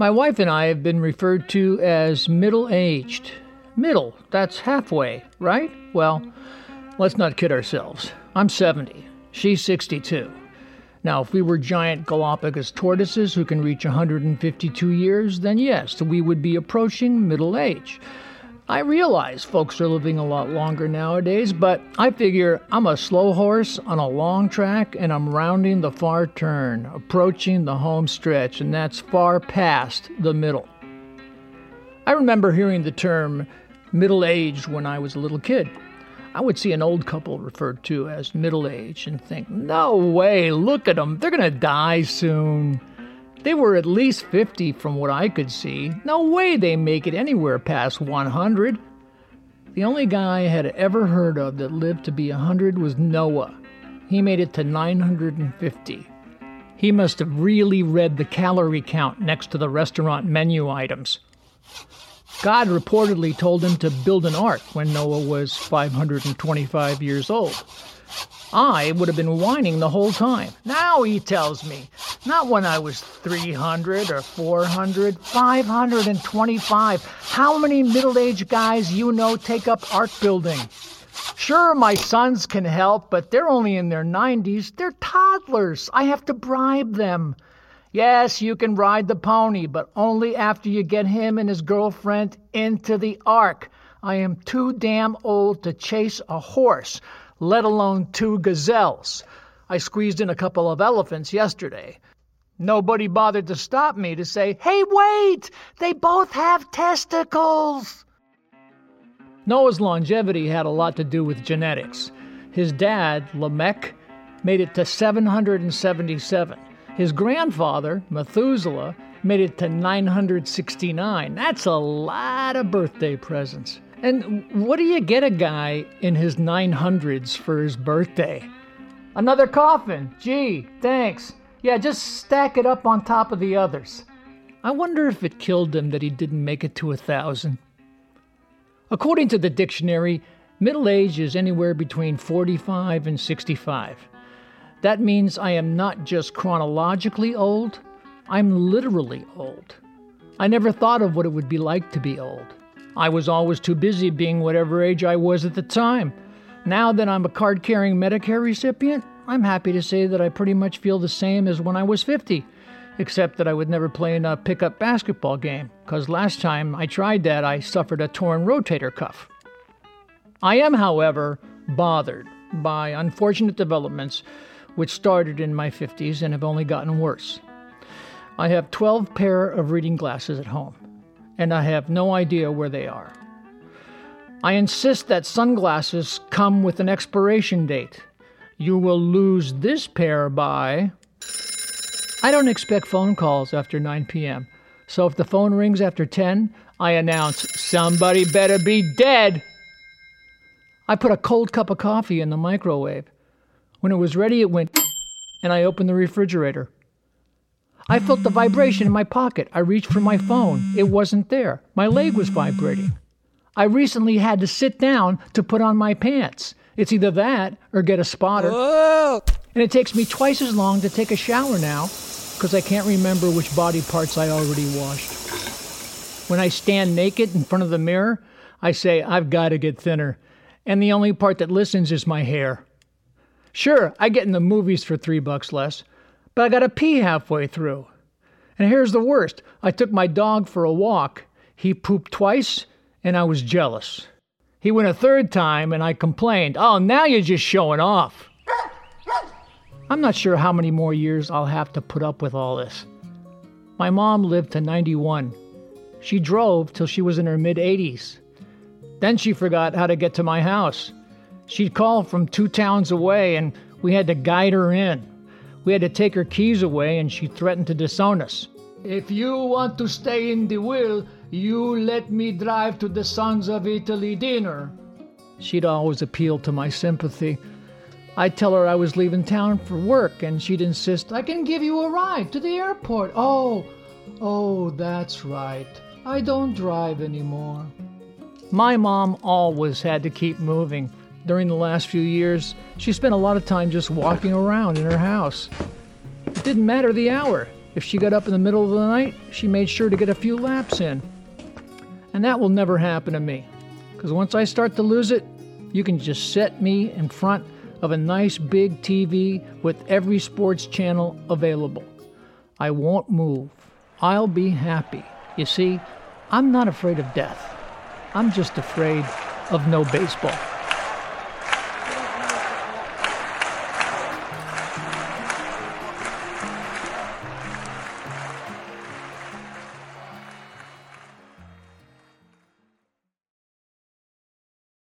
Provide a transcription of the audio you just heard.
My wife and I have been referred to as middle aged. Middle, that's halfway, right? Well, let's not kid ourselves. I'm 70. She's 62. Now, if we were giant Galapagos tortoises who can reach 152 years, then yes, we would be approaching middle age. I realize folks are living a lot longer nowadays, but I figure I'm a slow horse on a long track and I'm rounding the far turn, approaching the home stretch, and that's far past the middle. I remember hearing the term middle aged when I was a little kid. I would see an old couple referred to as middle aged and think, no way, look at them, they're to die soon. They were at least 50 from what I could see. No way they make it anywhere past 100. The only guy I had ever heard of that lived to be 100 was Noah. He made it to 950. He must have really read the calorie count next to the restaurant menu items. God reportedly told him to build an ark when Noah was 525 years old. I would have been whining the whole time. Now he tells me, not when I was 300 or 400, 525. How many middle aged guys you know take up ark building? Sure, my sons can help, but they're only in their 90s. They're toddlers. I have to bribe them. Yes, you can ride the pony, but only after you get him and his girlfriend into the ark. I am too damn old to chase a horse, let alone two gazelles. I squeezed in a couple of elephants yesterday. Nobody bothered to stop me to say, hey, wait! They both have testicles! Noah's longevity had a lot to do with genetics. His dad, Lamech, made it to 777. His grandfather, Methuselah, made it to 969. That's a lot of birthday presents. And what do you get a guy in his 900s for his birthday? Another coffin. Gee, thanks. Yeah, just stack it up on top of the others. I wonder if it killed him that he didn't make it to a thousand. According to the dictionary, middle age is anywhere between 45 and 65. That means I am not just chronologically old, I'm literally old. I never thought of what it would be like to be old. I was always too busy being whatever age I was at the time. Now that I'm a card carrying Medicare recipient, I'm happy to say that I pretty much feel the same as when I was 50, except that I would never play in a pickup basketball game, because last time I tried that, I suffered a torn rotator cuff. I am, however, bothered by unfortunate developments which started in my 50s and have only gotten worse. I have 12 pair of reading glasses at home, and I have no idea where they are. I insist that sunglasses come with an expiration date. You will lose this pair by. I don't expect phone calls after 9 p.m., so if the phone rings after 10, I announce, Somebody better be dead! I put a cold cup of coffee in the microwave. When it was ready, it went, and I opened the refrigerator. I felt the vibration in my pocket. I reached for my phone. It wasn't there. My leg was vibrating. I recently had to sit down to put on my pants. It's either that or get a spotter. Whoa! And it takes me twice as long to take a shower now because I can't remember which body parts I already washed. When I stand naked in front of the mirror, I say, I've got to get thinner. And the only part that listens is my hair. Sure, I get in the movies for three bucks less, but I gotta pee halfway through. And here's the worst I took my dog for a walk. He pooped twice, and I was jealous. He went a third time, and I complained, Oh, now you're just showing off. I'm not sure how many more years I'll have to put up with all this. My mom lived to 91. She drove till she was in her mid 80s. Then she forgot how to get to my house. She'd call from two towns away, and we had to guide her in. We had to take her keys away, and she threatened to disown us. If you want to stay in the will, you let me drive to the Sons of Italy dinner. She'd always appeal to my sympathy. I'd tell her I was leaving town for work, and she'd insist, I can give you a ride to the airport. Oh, oh, that's right. I don't drive anymore. My mom always had to keep moving during the last few years, she spent a lot of time just walking around in her house. It didn't matter the hour. If she got up in the middle of the night, she made sure to get a few laps in. And that will never happen to me. Because once I start to lose it, you can just set me in front of a nice big TV with every sports channel available. I won't move. I'll be happy. You see, I'm not afraid of death. I'm just afraid of no baseball.